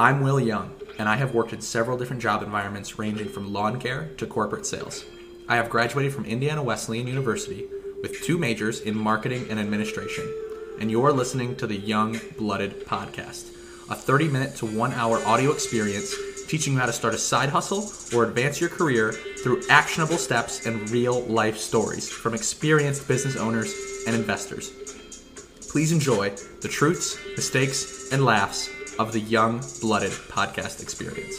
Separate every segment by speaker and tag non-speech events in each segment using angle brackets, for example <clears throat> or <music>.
Speaker 1: I'm Will Young, and I have worked in several different job environments ranging from lawn care to corporate sales. I have graduated from Indiana Wesleyan University with two majors in marketing and administration, and you're listening to the Young Blooded Podcast, a 30 minute to one hour audio experience teaching you how to start a side hustle or advance your career through actionable steps and real life stories from experienced business owners and investors. Please enjoy the truths, mistakes, and laughs of the Young Blooded podcast experience.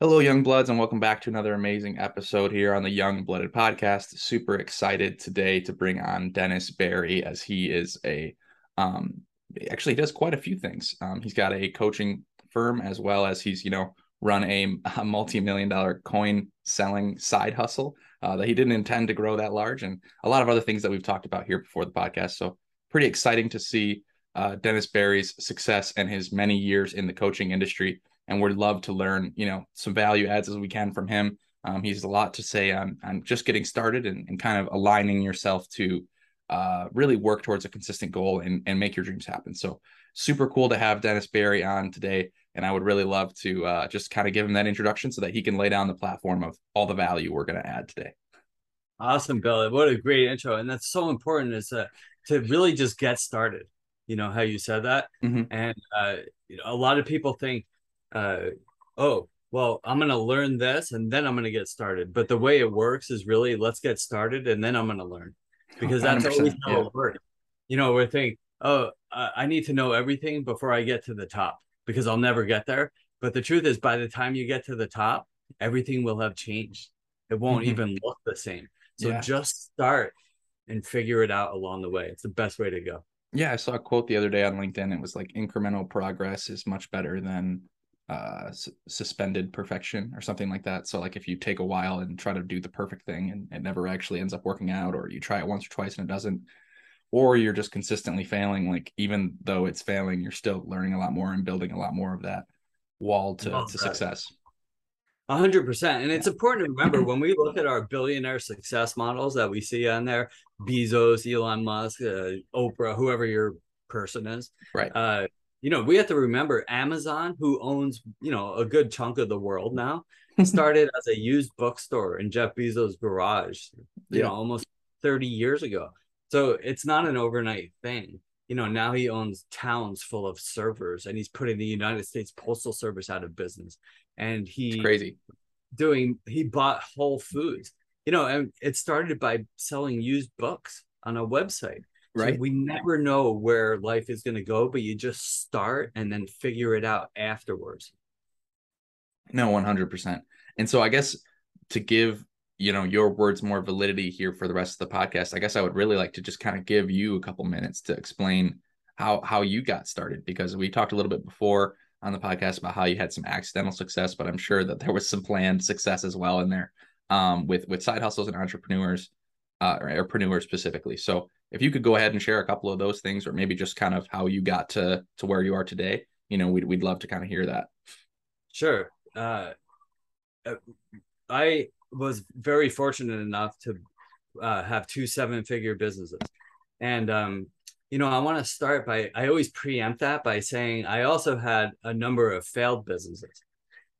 Speaker 1: Hello, Young Bloods, and welcome back to another amazing episode here on the Young Blooded podcast. Super excited today to bring on Dennis Berry as he is a um, actually he does quite a few things. Um, he's got a coaching firm as well as he's you know run a, a multi-million dollar coin selling side hustle uh, that he didn't intend to grow that large and a lot of other things that we've talked about here before the podcast so pretty exciting to see uh, dennis berry's success and his many years in the coaching industry and we'd love to learn you know some value adds as we can from him um, he's a lot to say on, on just getting started and, and kind of aligning yourself to uh, really work towards a consistent goal and, and make your dreams happen so super cool to have dennis berry on today and I would really love to uh, just kind of give him that introduction so that he can lay down the platform of all the value we're going to add today.
Speaker 2: Awesome, Bill. What a great intro. And that's so important is to, to really just get started. You know, how you said that. Mm-hmm. And uh, a lot of people think, uh, oh, well, I'm going to learn this and then I'm going to get started. But the way it works is really let's get started and then I'm going to learn because that's always how yeah. it works. You know, we're thinking, oh, I need to know everything before I get to the top because I'll never get there. But the truth is, by the time you get to the top, everything will have changed. It won't mm-hmm. even look the same. So yeah. just start and figure it out along the way. It's the best way to go.
Speaker 1: Yeah, I saw a quote the other day on LinkedIn. It was like incremental progress is much better than uh suspended perfection or something like that. So like if you take a while and try to do the perfect thing and it never actually ends up working out or you try it once or twice and it doesn't, or you're just consistently failing like even though it's failing you're still learning a lot more and building a lot more of that wall to, to success
Speaker 2: 100% and it's important to remember <clears throat> when we look at our billionaire success models that we see on there bezos elon musk uh, oprah whoever your person is
Speaker 1: right
Speaker 2: uh, you know we have to remember amazon who owns you know a good chunk of the world now <laughs> started as a used bookstore in jeff bezos garage you yeah. know almost 30 years ago so it's not an overnight thing. You know, now he owns towns full of servers and he's putting the United States Postal Service out of business. And he
Speaker 1: it's crazy
Speaker 2: doing he bought Whole Foods. You know, and it started by selling used books on a website. Right. So we never know where life is going to go, but you just start and then figure it out afterwards.
Speaker 1: No, 100%. And so I guess to give you know your words more validity here for the rest of the podcast i guess i would really like to just kind of give you a couple minutes to explain how how you got started because we talked a little bit before on the podcast about how you had some accidental success but i'm sure that there was some planned success as well in there um, with with side hustles and entrepreneurs uh, or entrepreneurs specifically. So if you could go ahead and share a couple of those things or maybe just kind of how you got to to where you are today you know we'd, we'd love to kind of hear that.
Speaker 2: Sure. Uh, uh i was very fortunate enough to uh, have two seven figure businesses. And, um, you know, I want to start by, I always preempt that by saying I also had a number of failed businesses.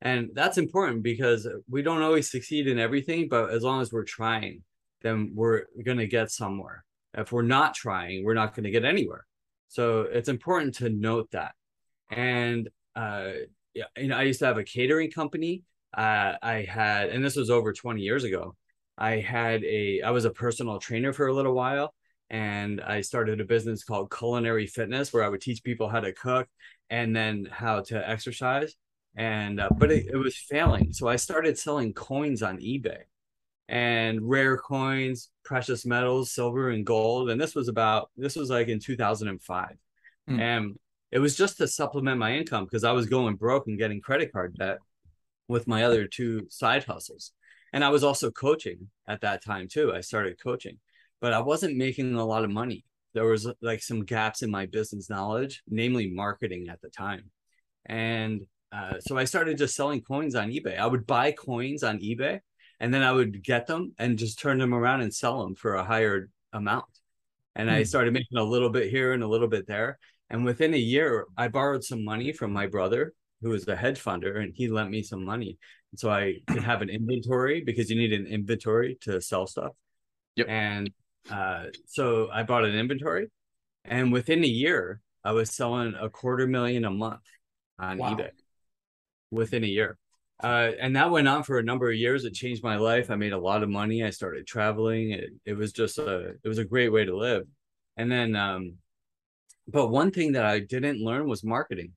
Speaker 2: And that's important because we don't always succeed in everything, but as long as we're trying, then we're going to get somewhere. If we're not trying, we're not going to get anywhere. So it's important to note that. And, uh, yeah, you know, I used to have a catering company uh, I had, and this was over 20 years ago. I had a, I was a personal trainer for a little while, and I started a business called Culinary Fitness, where I would teach people how to cook and then how to exercise. And uh, but it, it was failing, so I started selling coins on eBay, and rare coins, precious metals, silver and gold. And this was about, this was like in 2005, mm. and it was just to supplement my income because I was going broke and getting credit card debt with my other two side hustles. And I was also coaching at that time too. I started coaching, but I wasn't making a lot of money. There was like some gaps in my business knowledge, namely marketing at the time. And uh, so I started just selling coins on eBay. I would buy coins on eBay and then I would get them and just turn them around and sell them for a higher amount. And hmm. I started making a little bit here and a little bit there. And within a year, I borrowed some money from my brother, who was a hedge funder, and he lent me some money. And so I could have an inventory because you need an inventory to sell stuff.
Speaker 1: Yep.
Speaker 2: And uh, so I bought an inventory, and within a year, I was selling a quarter million a month on
Speaker 1: Wow.
Speaker 2: eBay. Within a year, uh, and that went on for a number of years. It changed my life. I made a lot of money. I started traveling. It, it was just a it was a great way to live. And then, um, but one thing that I didn't learn was marketing,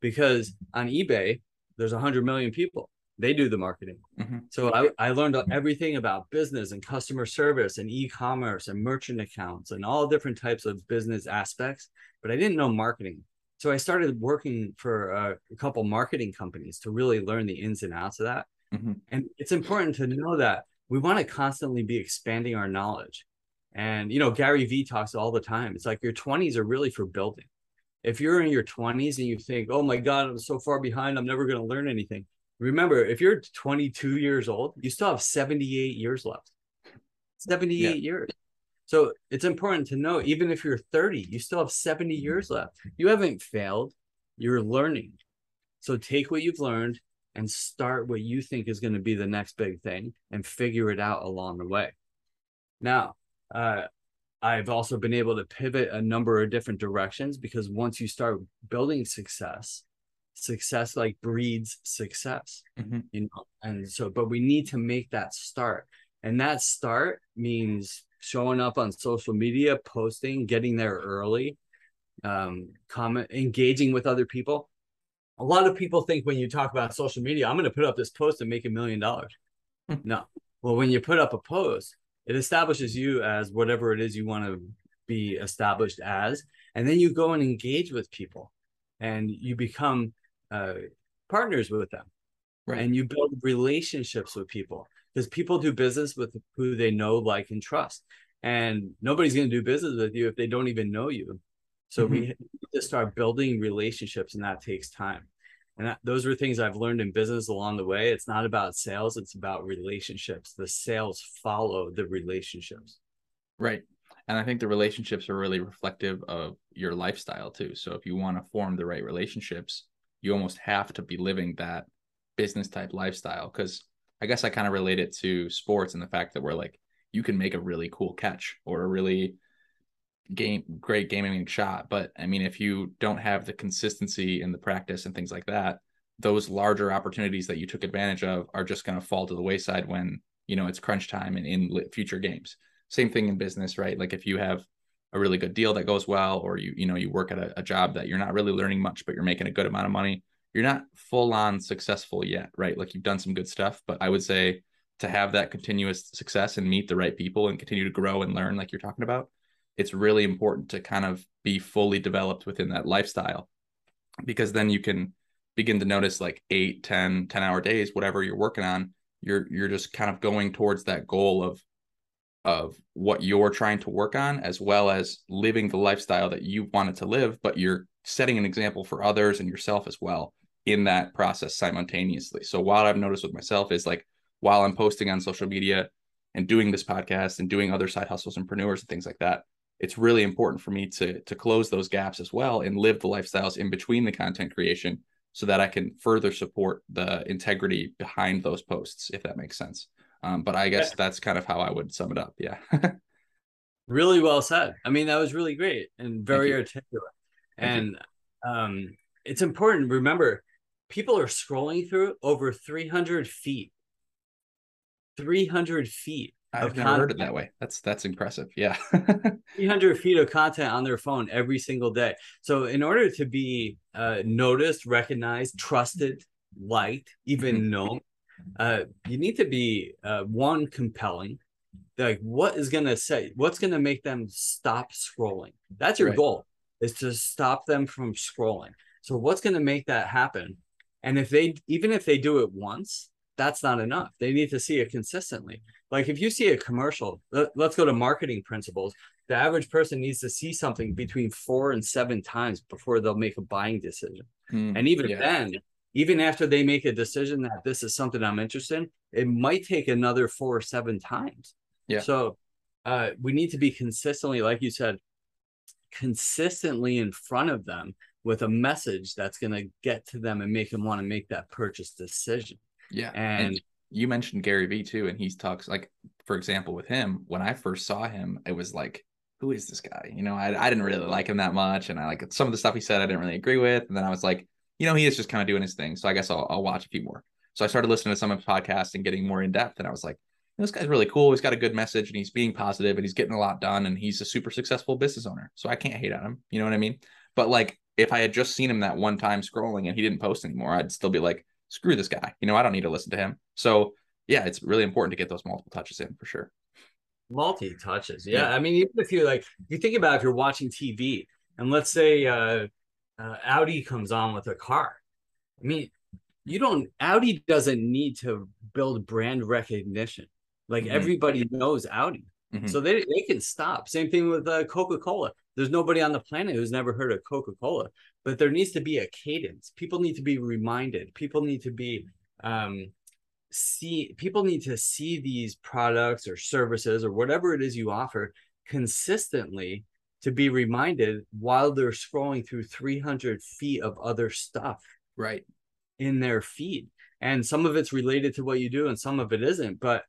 Speaker 2: because on eBay there's a hundred million people. They do the marketing.
Speaker 1: Mhm.
Speaker 2: So I, I learned everything about business and customer service and e-commerce and merchant accounts and all different types of business aspects, but I didn't know marketing. So I started working for uh, a couple marketing companies to really learn the ins and outs of that.
Speaker 1: Mhm.
Speaker 2: And it's important to know that we want to constantly be expanding our knowledge. And you know, Gary Vee talks all the time. It's like your 20s are really for building. If you're in your 20s and you think, "Oh my God, I'm so far behind. I'm never going to learn anything." Remember, if you're 22 years old, you still have 78 years left. 78 years. So it's important to know, even if you're 30, you still have 70 years left. You haven't failed. You're learning. So take what you've learned and start what you think is going to be the next big thing and figure it out along the way. Now, uh, I've also been able to pivot a number of different directions because once you start building success, success like breeds success
Speaker 1: Mhm.
Speaker 2: you know and so but we need to make that start and that start means showing up on social media posting getting there early um comment engaging with other people. A lot of people think when you talk about social media i'm going to put up this post and make a million dollars. <laughs> No. Well when you put up a post it establishes you as whatever it is you want to be established as and then you go and engage with people and you become uh, partners with them.
Speaker 1: Right.
Speaker 2: and you build relationships with people. Because people do business with who they know like and trust. And nobody's going to do business with you if they don't even know you. So we need to start building relationships and that takes time. And that, those are things i've learned in business along the way. It's not about sales it's about relationships. The sales follow the relationships.
Speaker 1: Right. And I think the relationships are really reflective of your lifestyle too. So if you want to form the right relationships, you almost have to be living that business type lifestyle. Cause I guess I kind of relate it to sports and the fact that we're like, you can make a really cool catch or a really game great gaming shot. But I mean, if you don't have the consistency in the practice and things like that, those larger opportunities that you took advantage of are just going to fall to the wayside when, you know, it's crunch time and in future games same thing in business right like if you have a really good deal that goes well or you you know you work at a, a job that you're not really learning much but you're making a good amount of money you're not full on successful yet right? Like you've done some good stuff but i would say to have that continuous success and meet the right people and continue to grow and learn like you're talking about it's really important to kind of be fully developed within that lifestyle because then you can begin to notice like 8 10 10 hour days whatever you're working on you're you're just kind of going towards that goal of of what you're trying to work on as well as living the lifestyle that you wanted to live but you're setting an example for others and yourself as well in that process simultaneously. So what i've noticed with myself is like while i'm posting on social media and doing this podcast and doing other side hustles and preneurs and things like that it's really important for me to to close those gaps as well and live the lifestyles in between the content creation so that i can further support the integrity behind those posts if that makes sense um, but I guess that's kind of how I would sum it up. Yeah. <laughs>
Speaker 2: really well said i mean that was really great and very articulate
Speaker 1: Thank
Speaker 2: and um it's important remember people are scrolling through over 300 feet 300 feet
Speaker 1: I've never heard it that way. That's that's impressive. Yeah. <laughs>
Speaker 2: 300 feet of content on their phone every single day. So, in order to be uh, noticed, recognized, trusted, liked, even
Speaker 1: Mhm.
Speaker 2: known, uh, you need to be uh, one compelling. Like, what is going to say, what's going to make them stop scrolling? That's your
Speaker 1: Right.
Speaker 2: goal, is to stop them from scrolling. So, what's going to make that happen? And if they, even if they do it once, that's not enough. They need to see it consistently. Like if you see a commercial, let, let's go to marketing principles. The average person needs to see something between four and seven times before they'll make a buying decision.
Speaker 1: Mm,
Speaker 2: And even
Speaker 1: yeah.
Speaker 2: then, even after they make a decision that this is something I'm interested in, it might take another four or seven times.
Speaker 1: Yeah.
Speaker 2: So uh, we need to be consistently, like you said, consistently in front of them with a message that's going to get to them and make them want to make that purchase decision.
Speaker 1: Yeah.
Speaker 2: And,
Speaker 1: and you mentioned Gary Vee too, and he talks like, for example, with him, when I first saw him, it was like, who is this guy? You know, I, I didn't really like him that much. And I like some of the stuff he said, I didn't really agree with. And then I was like, you know, he is just kind of doing his thing. So I guess I'll, I'll watch a few more. So I started listening to some of his podcasts and getting more in depth. And I was like, this guy's really cool. He's got a good message and he's being positive and he's getting a lot done and he's a super successful business owner. So I can't hate on him. You know what I mean? But like, if I had just seen him that one time scrolling and he didn't post anymore, I'd still be like, screw this guy. You know, I don't need to listen to him. So yeah, it's really important to get those multiple touches in for sure.
Speaker 2: Multi touches. Yeah. yeah. I mean, even if you like, you think about if you're watching TV and let's say uh, uh, Audi comes on with a car. I mean, you don't, Audi doesn't need to build brand recognition. Like mm-hmm. everybody knows Audi. Mm-hmm. So they, they can stop. Same thing with uh, Coca Cola. There's nobody on the planet who's never heard of Coca Cola, but there needs to be a cadence. People need to be reminded. People need to be um, see. People need to see these products or services or whatever it is you offer consistently to be reminded while they're scrolling through 300 feet of other stuff.
Speaker 1: Right.
Speaker 2: In their feed, and some of it's related to what you do, and some of it isn't. But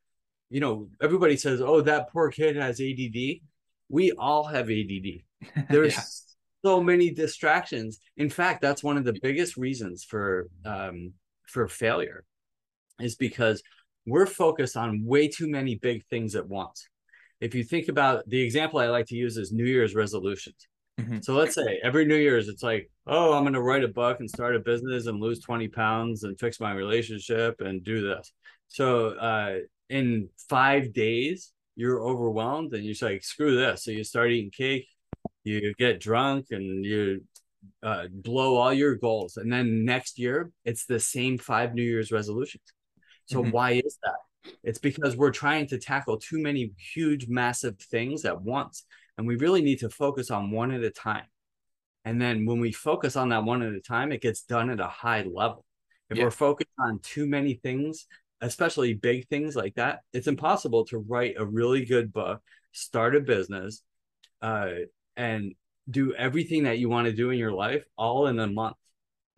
Speaker 2: you know, everybody says, "Oh, that poor kid has ADD." We all have ADD <laughs> there's yeah. so many distractions. In fact, that's one of the biggest reasons for um, for failure, is because we're focused on way too many big things at once. If you think about the example I like to use is New Year's resolutions. Mm-hmm. So let's say every New Year's, it's like, oh, I'm going to write a book and start a business and lose 20 pounds and fix my relationship and do this. So uh, in five days, you're overwhelmed and you're like, screw this. So you start eating cake, you get drunk and you uh, blow all your goals and then next year it's the same five new year's resolutions so mm-hmm. why is that it's because we're trying to tackle too many huge massive things at once and we really need to focus on one at a time and then when we focus on that one at a time it gets done at a high level if yeah. we're focused on too many things especially big things like that it's impossible to write a really good book start a business uh, and do everything that you want to do in your life all in a month.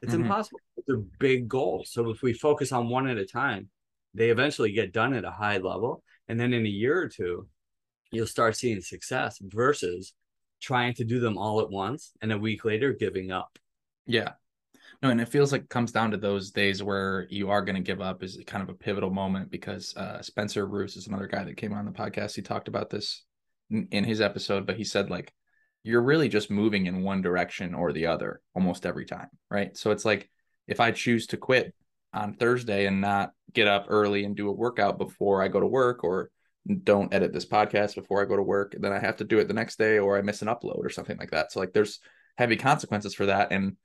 Speaker 2: It's mm-hmm. impossible. It's a big goal. So if we focus on one at a time, they eventually get done at a high level. And then in a year or two, you'll start seeing success versus trying to do them all at once and a week later giving up.
Speaker 1: Yeah. No, and it feels like it comes down to those days where you are going to give up is kind of a pivotal moment because uh, Spencer Bruce is another guy that came on the podcast. He talked about this in, in his episode, but he said like you're really just moving in one direction or the other almost every time, right? So it's like if I choose to quit on Thursday and not get up early and do a workout before I go to work or don't edit this podcast before I go to work, then I have to do it the next day or I miss an upload or something like that. So like there's heavy consequences for that and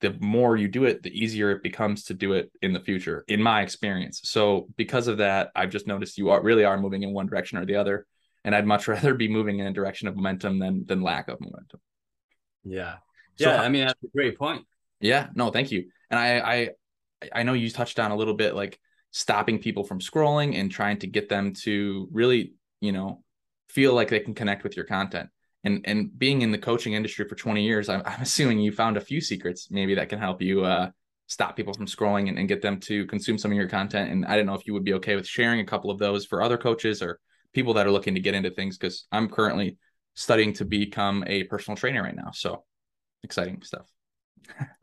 Speaker 1: the more you do it, the easier it becomes to do it in the future, in my experience. So because of that, I've just noticed you are really are moving in one direction or the other and I'd much <laughs> rather be moving in a direction of momentum than than lack of momentum.
Speaker 2: Yeah, yeah. I mean, that's a great point.
Speaker 1: Yeah, no, thank you. And I I I know you touched on a little bit like stopping people from scrolling and trying to get them to really you know feel like they can connect with your content. And and being in the coaching industry for 20 years, I'm, I'm assuming you found a few secrets maybe that can help you uh, stop people from scrolling and, and get them to consume some of your content. And I don't know if you would be okay with sharing a couple of those for other coaches or people that are looking to get into things because I'm currently studying to become a personal trainer right now. So exciting stuff.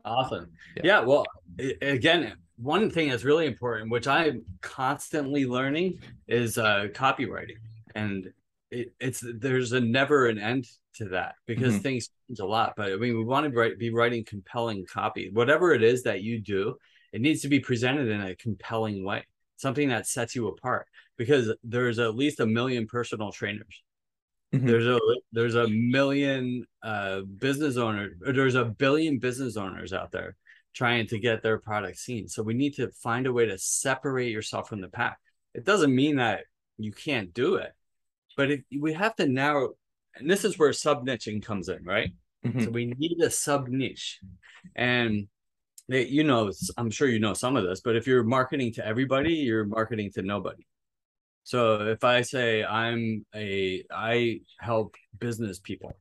Speaker 2: Awesome. Yeah. yeah. Well, again, one thing that's really important, which I'm constantly learning, is uh, copywriting, and it, it's there's a never an end to that because mm-hmm. things change a lot. But I mean, we want to write, be writing compelling copy, whatever it is that you do. It needs to be presented in a compelling way, something that sets you apart because there's at least a million personal trainers. Mm-hmm. There's a there's a million uh, business owners. There's a billion business owners out there trying to get their product seen. So we need to find a way to separate yourself from the pack. It doesn't mean that you can't do it, but if, we have to narrow. And this is where sub niching comes in, right? Mm-hmm. So we need a sub niche, and you know, I'm sure you know some of this, but if you're marketing to everybody, you're marketing to nobody. So if I say I'm a I help business people,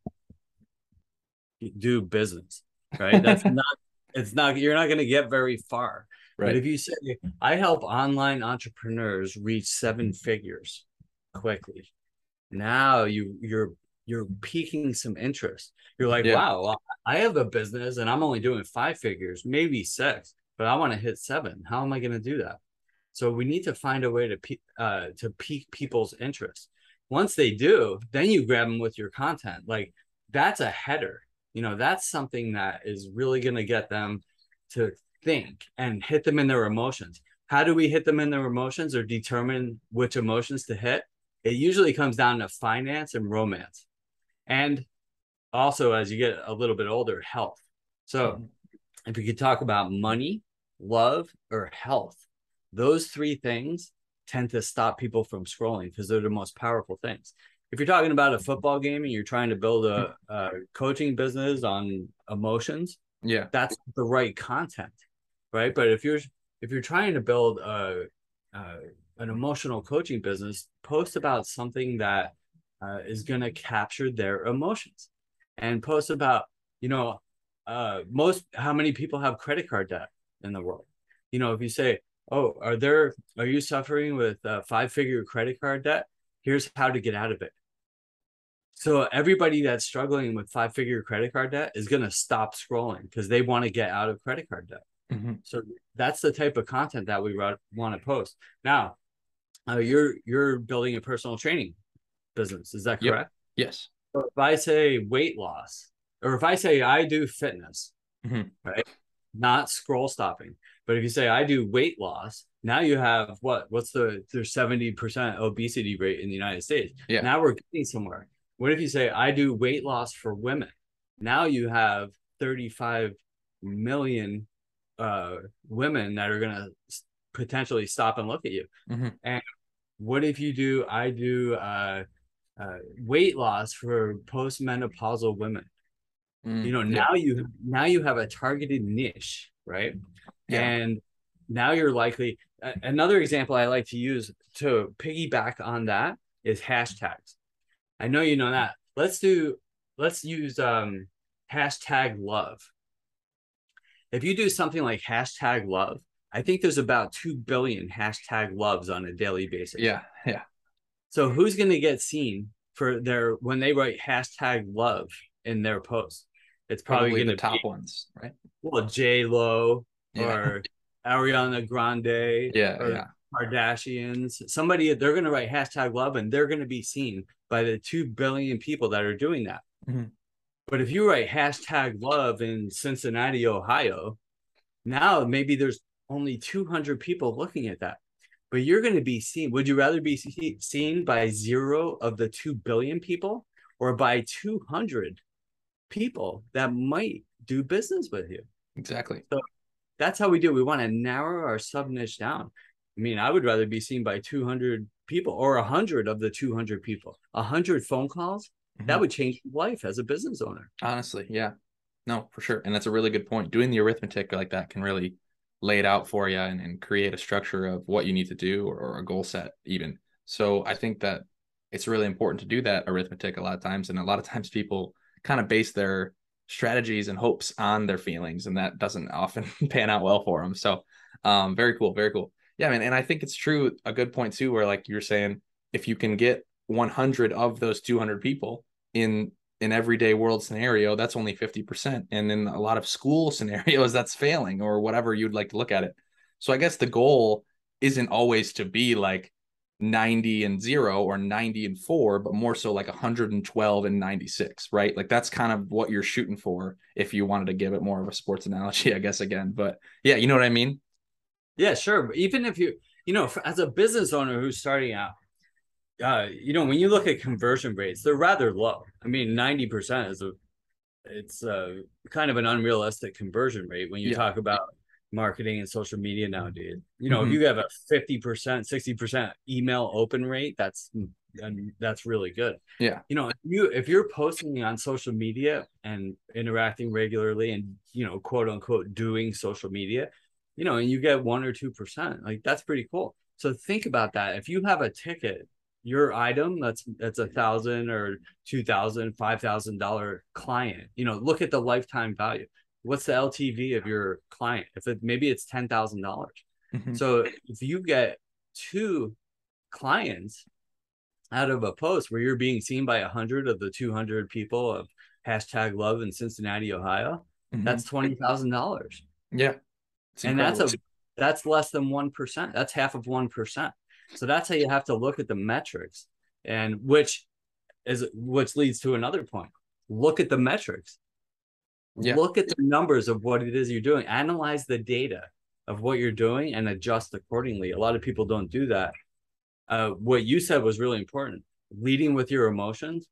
Speaker 2: do business, right? That's <laughs> not it's not you're not going to get very far.
Speaker 1: Right.
Speaker 2: But if you say I help online entrepreneurs reach seven figures quickly, now you you're you're piquing some interest. You're like,
Speaker 1: Yeah.
Speaker 2: wow, I have a business and I'm only doing five figures, maybe six, but I want to hit seven. How am I going to do that? So we need to find a way to pe- uh, to pique people's interest. Once they do, then you grab them with your content. Like that's a header. You know, that's something that is really going to get them to think and hit them in their emotions. How do we hit them in their emotions or determine which emotions to hit? It usually comes down to finance and romance. And also, as you get a little bit older, health. So, if you could talk about money, love, or health, those three things tend to stop people from scrolling because they're the most powerful things. If you're talking about a football game and you're trying to build a, a coaching business on emotions,
Speaker 1: Yeah.
Speaker 2: that's the right content, right? But if you're if you're trying to build a, a an emotional coaching business, post about something that uh, is going to capture their emotions, and post about you know uh, most how many people have credit card debt in the world. You know, if you say, "Oh, are there are you suffering with uh, five figure credit card debt?" Here's how to get out of it. So everybody that's struggling with five figure credit card debt is going to stop scrolling because they want to get out of credit card debt.
Speaker 1: Mhm.
Speaker 2: So that's the type of content that we want to post. Now, uh, you're you're building a personal training business. Is that
Speaker 1: Yep.
Speaker 2: correct?
Speaker 1: Yes.
Speaker 2: So if I say weight loss, or if I say I do fitness,
Speaker 1: Mhm.
Speaker 2: right? Not scroll stopping. But if you say I do weight loss, now you have what? What's the there's 70% obesity rate in the United States.
Speaker 1: Yeah.
Speaker 2: Now we're getting somewhere. What if you say I do weight loss for women? Now you have 35 million uh women that are gonna potentially stop and look at you.
Speaker 1: Mhm.
Speaker 2: And what if you do I do uh uh, weight loss for postmenopausal women.
Speaker 1: Mm,
Speaker 2: You know,
Speaker 1: yeah.
Speaker 2: now you now you have a targeted niche, right?
Speaker 1: Yeah.
Speaker 2: And now you're likely another example I like to use to piggyback on that is hashtags. I know you know that. Let's do let's use um hashtag love. If you do something like hashtag love, I think there's about two billion hashtag loves on a daily basis.
Speaker 1: Yeah. Yeah.
Speaker 2: So who's going to get seen for their when they write hashtag love in their post? It's probably,
Speaker 1: Probably the top
Speaker 2: be
Speaker 1: ones, right?
Speaker 2: well J Lo
Speaker 1: Yeah.
Speaker 2: or Ariana Grande
Speaker 1: Yeah.
Speaker 2: or
Speaker 1: Yeah.
Speaker 2: Kardashians. Somebody they're going to write hashtag love and they're going to be seen by the two billion people that are doing that.
Speaker 1: Mhm.
Speaker 2: But if you write hashtag love in Cincinnati, Ohio, now maybe there's only 200 people looking at that. But you're going to be seen. Would you rather be see- seen by zero of the 2 billion people or by 200 people that might do business with you?
Speaker 1: Exactly.
Speaker 2: That's how we do. We want to narrow our sub niche down. I mean, I would rather be seen by 200 people or 100 of the 200 people. 100 phone calls, that
Speaker 1: Mhm.
Speaker 2: would change life as a business owner.
Speaker 1: Honestly, yeah. No, for sure. And that's a really good point. Doing the arithmetic like that can really lay it out for you and, and create a structure of what you need to do or, or a goal set, even. So I think that it's really important to do that arithmetic a lot of times. And a lot of times people kind of base their strategies and hopes on their feelings, and that doesn't <laughs> often pan out well for them. So, um, very cool. Very cool. Yeah, man. And I think it's true. A good point, too, where like you're saying, if you can get 100 of those 200 people in an everyday world scenario, that's only 50%. And in a lot of school <laughs> scenarios, that's failing or whatever you'd like to look at it. So I guess the goal isn't always to be like 90 and zero or 90 and four, but more so like 112 and 96, right? Like that's kind of what you're shooting for if you wanted to give it more of a sports analogy, <laughs> I guess, again. But yeah, you know what I mean?
Speaker 2: Yeah, sure. Even if you, you know, as a business owner who's starting out, uh, you know, when you look at conversion rates, they're rather low. I mean, 90% is a, it's uh kind of an unrealistic conversion rate when you
Speaker 1: Yeah.
Speaker 2: talk about marketing and social media now, dude. You know,
Speaker 1: Mhm.
Speaker 2: if you have a 50%, 60% email open rate, that's and that's really good.
Speaker 1: Yeah.
Speaker 2: You know, if you if you're posting on social media and interacting regularly and you know, quote unquote doing social media, you know, and you get one or two percent, like that's pretty cool. So think about that. If you have a ticket, your item that's that's a thousand or two thousand five thousand dollar client you know look at the lifetime value what's the ltv of your client if it maybe it's ten thousand dollars
Speaker 1: Mhm.
Speaker 2: so if you get two clients out of a post where you're being seen by a hundred of the 200 people of hashtag love in cincinnati ohio
Speaker 1: Mhm.
Speaker 2: that's twenty thousand dollars
Speaker 1: yeah.
Speaker 2: And that's a that's less than one percent. That's half of one percent. So that's how you have to look at the metrics, and which is which leads to another point. Look at the metrics.
Speaker 1: Yeah.
Speaker 2: Look at the numbers of what it is you're doing. Analyze the data of what you're doing and adjust accordingly. A lot of people don't do that. Uh, what you said was really important. Leading with your emotions.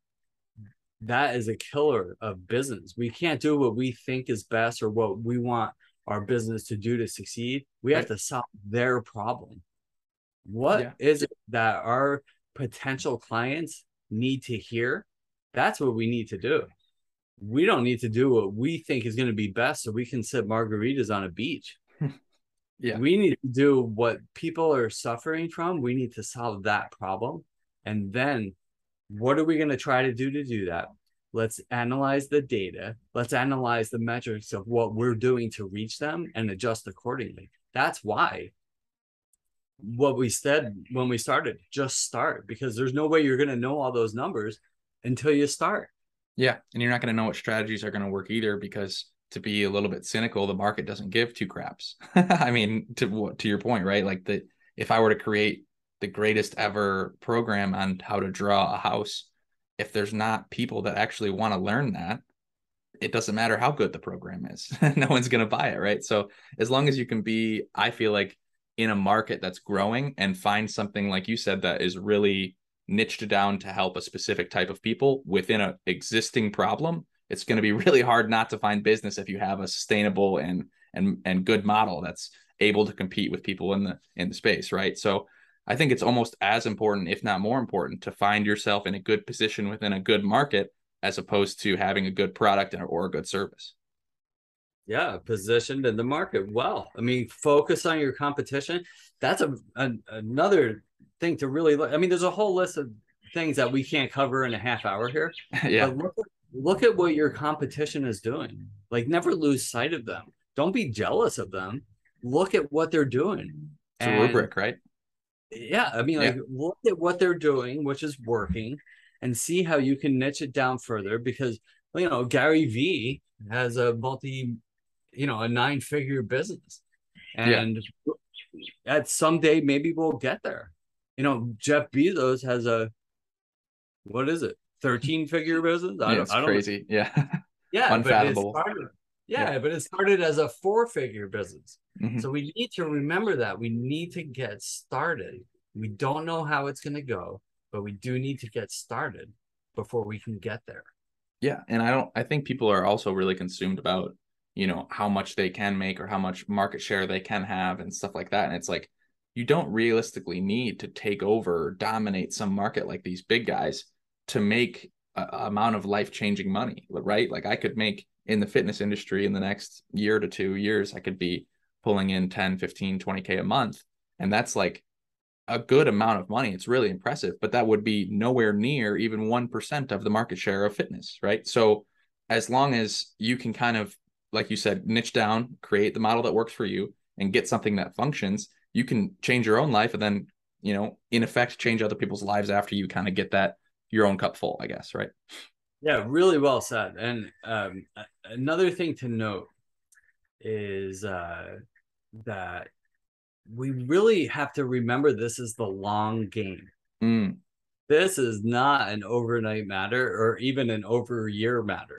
Speaker 2: That is a killer of business. We can't do what we think is best or what we want our business to do to succeed. We have to solve their problem. What is
Speaker 1: Yeah.
Speaker 2: it that our potential clients need to hear? That's what we need to do. We don't need to do what we think is going to be best so we can sip margaritas on a beach. <laughs>
Speaker 1: Yeah.
Speaker 2: We need to do what people are suffering from. We need to solve that problem. And then what are we going to try to do to do that? Let's analyze the data. Let's analyze the metrics of what we're doing to reach them and adjust accordingly. That's why what we said when we started just start because there's no way you're going to know all those numbers until you start.
Speaker 1: Yeah, and you're not going to know what strategies are going to work either because to be a little bit cynical, the market doesn't give two craps. <laughs> I mean, to to your point, right? Like that if I were to create the greatest ever program on how to draw a house, if there's not people that actually want to learn that, it doesn't matter how good the program is. <laughs> no one's going to buy it, right? So as long as you can be, I feel like in a market that's growing and find something like you said that is really niched down to help a specific type of people within an existing problem, it's going to be <laughs> really hard not to find business if you have a sustainable and and and good model that's able to compete with people in the in the space, right? So I think it's almost as important, if not more important, to find yourself in a good position within a good market as opposed to having a good product or a good service.
Speaker 2: Yeah, positioned in the market well. I mean, focus on your competition. That's a, a another thing to really look. I mean, there's a whole list of things that we can't cover in a half hour here. <laughs>
Speaker 1: yeah.
Speaker 2: But look, look at what your competition is doing. Like, never lose sight of them. Don't be jealous of them. Look at what they're doing.
Speaker 1: It's a rubric, right?
Speaker 2: yeah i mean
Speaker 1: Yeah.
Speaker 2: like look at what they're doing which is working and see how you can niche it down further because you know gary vee has a multi you know a nine figure business
Speaker 1: Yeah.
Speaker 2: and at someday maybe we'll get there you know jeff bezos has a what is it 13 figure business
Speaker 1: yeah, it's crazy. Yeah. <laughs>
Speaker 2: yeah but it started, yeah, but it started as a four figure business
Speaker 1: Mhm.
Speaker 2: so we need to remember that we need to get started. We don't know how it's going to go, but we do need to get started before we can get there.
Speaker 1: Yeah, and I don't I think people are also really consumed about, you know, how much they can make or how much market share they can have and stuff like that. And it's like you don't realistically need to take over or dominate some market like these big guys to make a, amount of life-changing money, right? Like I could make in the fitness industry in the next year to 2 years I could be pulling in 10, 15, 20k a month and that's like a good amount of money. It's really impressive, but that would be nowhere near even 1% of the market share of fitness, right? So as long as you can kind of like you said niche down, create the model that works for you and get something that functions, you can change your own life and then, you know, in effect change other people's lives after you kind of get that your own cup full, I guess, right?
Speaker 2: Yeah, really well said. And um, another thing to note is uh, that we really have to remember this is the long game.
Speaker 1: Mm,
Speaker 2: This is not an overnight matter or even an over year matter.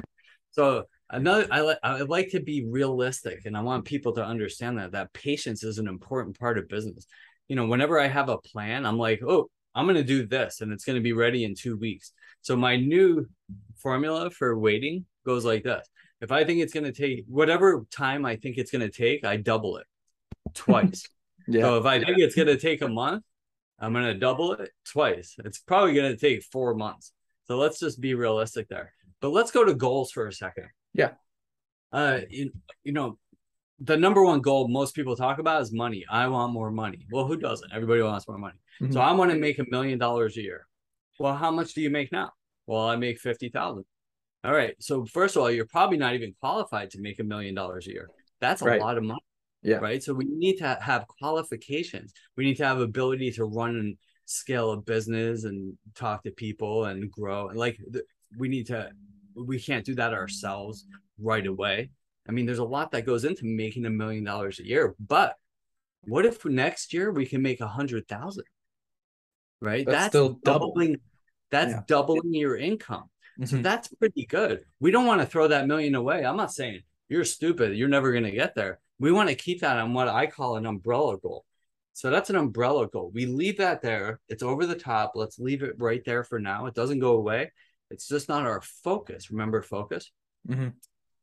Speaker 2: So another I like I like to be realistic and I want people to understand that that patience is an important part of business. You know, whenever I have a plan, I'm like, "Oh, I'm going to do this and it's going to be ready in 2 weeks." So my new formula for waiting goes like this. If I think it's going to take whatever time I think it's going to take, I double it twice. <laughs>
Speaker 1: yeah.
Speaker 2: So if I think it's going to take a month, I'm going to double it twice. It's probably going to take four months. So let's just be realistic there. But let's go to goals for a second.
Speaker 1: Yeah.
Speaker 2: Uh, you, you know, the number one goal most people talk about is money. I want more money. Well, who doesn't? Everybody wants more money. Mm-hmm. So I want to make a million dollars a year. Well, how much do you make now? Well, I make 50,000. All right. So first of all, you're probably not even qualified to make a million dollars a year. That's a right. lot of money.
Speaker 1: Yeah.
Speaker 2: Right. So we need to have qualifications. We need to have ability to run and scale a business and talk to people and grow. And like we need to, we can't do that ourselves right away. I mean, there's a lot that goes into making a million dollars a year, but what if next year we can make a hundred thousand? Right.
Speaker 1: That's, that's still
Speaker 2: doubling. Double. That's yeah. doubling your income. Mm-hmm. So that's pretty good. We don't want to throw that million away. I'm not saying you're stupid. You're never going to get there. We want to keep that on what I call an umbrella goal. So that's an umbrella goal. We leave that there. It's over the top. Let's leave it right there for now. It doesn't go away. It's just not our focus. Remember focus?
Speaker 1: Mm-hmm.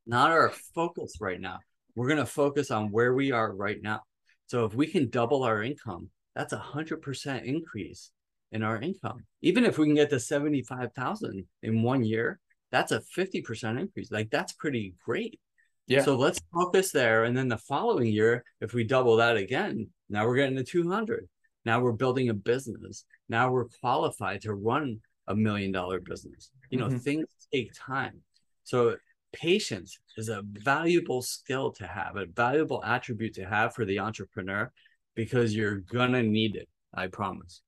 Speaker 2: Not our focus right now. We're going to focus on where we are right now. So if we can double our income, that's a hundred percent increase in our income. Even if we can get to 75,000 in one year, that's a 50% increase. Like that's pretty great.
Speaker 1: Yeah.
Speaker 2: So let's focus there. And then the following year, if we double that again, now we're getting to 200. Now we're building a business. Now we're qualified to run a million dollar business. You know, mm-hmm. things take time. So patience is a valuable skill to have, a valuable attribute to have for the entrepreneur because you're going to need it. I promise.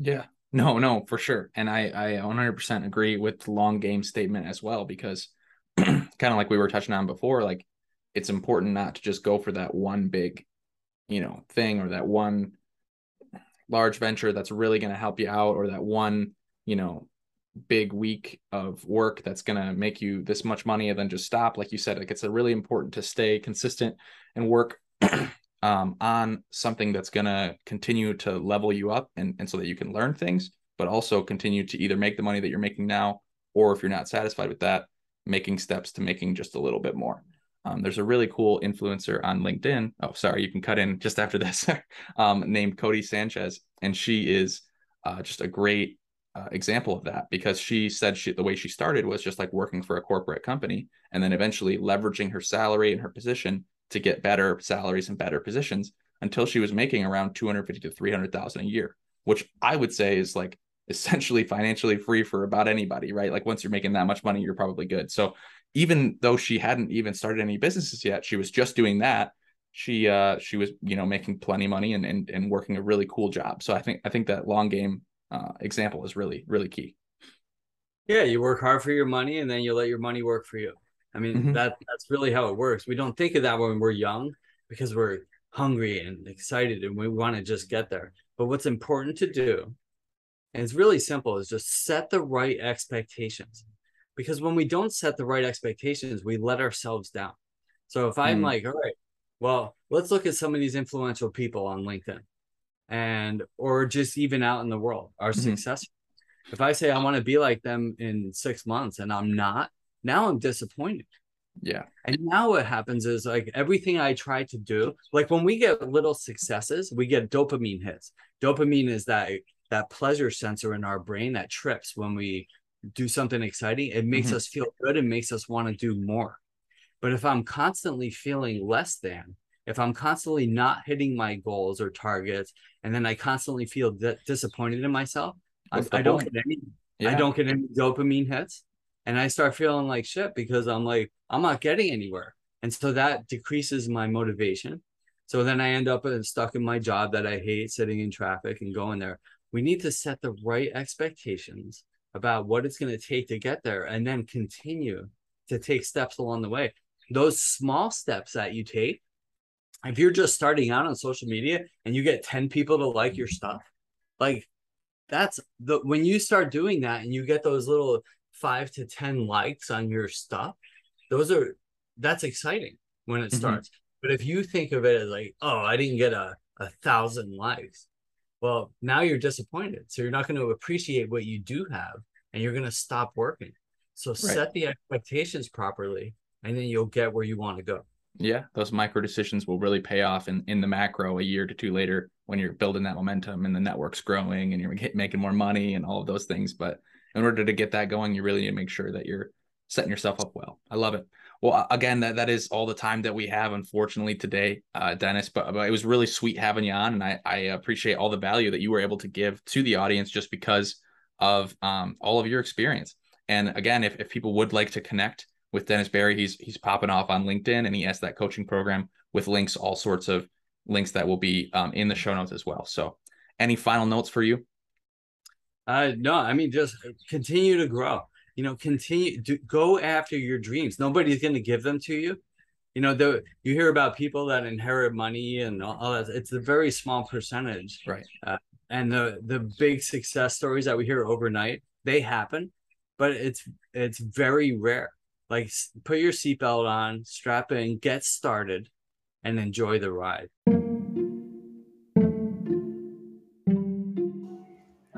Speaker 1: Yeah. No, no, for sure. And I, I 100% agree with the long game statement as well, because <clears throat> kind of like we were touching on before, like it's important not to just go for that one big, you know, thing or that one large venture that's really going to help you out or that one, you know, big week of work that's going to make you this much money and then just stop. Like you said, like it's really important to stay consistent and work <clears throat> um, on something that's going to continue to level you up and, and so that you can learn things, but also continue to either make the money that you're making now, or if you're not satisfied with that, making steps to making just a little bit more. Um, there's a really cool influencer on LinkedIn. Oh, sorry, you can cut in just after this, <laughs> um, named Codie Sanchez. And she is uh, just a great uh, example of that because she said she, the way she started was just like working for a corporate company and then eventually leveraging her salary and her position to get better salaries and better positions until she was making around 250 to 300,000 a year, which I would say is like essentially financially free for about anybody, right? Like once you're making that much money, you're probably good. So even though she hadn't even started any businesses yet, she was just doing that. She uh she was, you know, making plenty of money and and, and working a really cool job. So I think I think that long game uh example is really, really key.
Speaker 2: Yeah, you work hard for your money and then you let your money work for you. I mean, mm-hmm. that that's really how it works. We don't think of that when we're young because we're hungry and excited and we want to just get there. But what's important to do, and it's really simple, is just set the right expectations. Because when we don't set the right expectations, we let ourselves down. So if I'm mm. like, all right, well, let's look at some of these influential people on LinkedIn and or just even out in the world are mm-hmm. successful. If I say I want to be like them in six months and I'm not, now I'm disappointed.
Speaker 1: Yeah.
Speaker 2: And now what happens is like everything I try to do, like when we get little successes, we get dopamine hits. Dopamine is that that pleasure sensor in our brain that trips when we do something exciting. It makes mm-hmm. us feel good and makes us want to do more. But if I'm constantly feeling less than, if I'm constantly not hitting my goals or targets, and then I constantly feel d- disappointed in myself, I, I, don't get any. Yeah. I don't get any dopamine hits and I start feeling like shit because I'm like I'm not getting anywhere, and so that decreases my motivation. So then I end up stuck in my job that I hate, sitting in traffic and going there. We need to set the right expectations about what it's going to take to get there, and then continue to take steps along the way. Those small steps that you take, if you're just starting out on social media and you get 10 people to like your stuff, like that's the when you start doing that and you get those little five to 10 likes on your stuff, those are, that's exciting when it mm-hmm. starts. But if you think of it as like, oh, I didn't get a, a thousand likes, well, now you're disappointed. So you're not going to appreciate what you do have and you're going to stop working. So right. set the expectations properly and then you'll get where you want to go.
Speaker 1: Yeah, those micro decisions will really pay off in, in the macro a year to two later when you're building that momentum and the network's growing and you're making more money and all of those things. But in order to get that going, you really need to make sure that you're setting yourself up well. I love it. Well, again, that, that is all the time that we have, unfortunately, today, uh, Dennis. But, but it was really sweet having you on, and I, I appreciate all the value that you were able to give to the audience just because of um, all of your experience. And again, if, if people would like to connect with Dennis Berry, he's he's popping off on LinkedIn, and he has that coaching program with links, all sorts of links that will be um, in the show notes as well. So, any final notes for you?
Speaker 2: Uh, no, I mean just continue to grow. You know, continue go after your dreams. Nobody's going to give them to you. You know, the you hear about people that inherit money and all that. It's a very small percentage,
Speaker 1: right?
Speaker 2: Uh, and the the big success stories that we hear overnight, they happen, but it's it's very rare. Like, put your seatbelt on, strap in, get started, and enjoy the ride.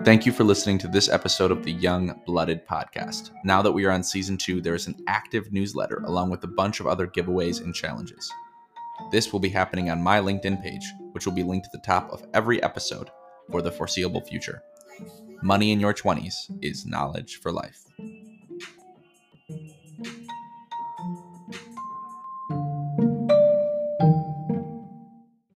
Speaker 1: Thank you for listening to this episode of the Young Blooded Podcast. Now that we are on season two, there is an active newsletter along with a bunch of other giveaways and challenges. This will be happening on my LinkedIn page, which will be linked at the top of every episode for the foreseeable future. Money in your 20s is knowledge for life.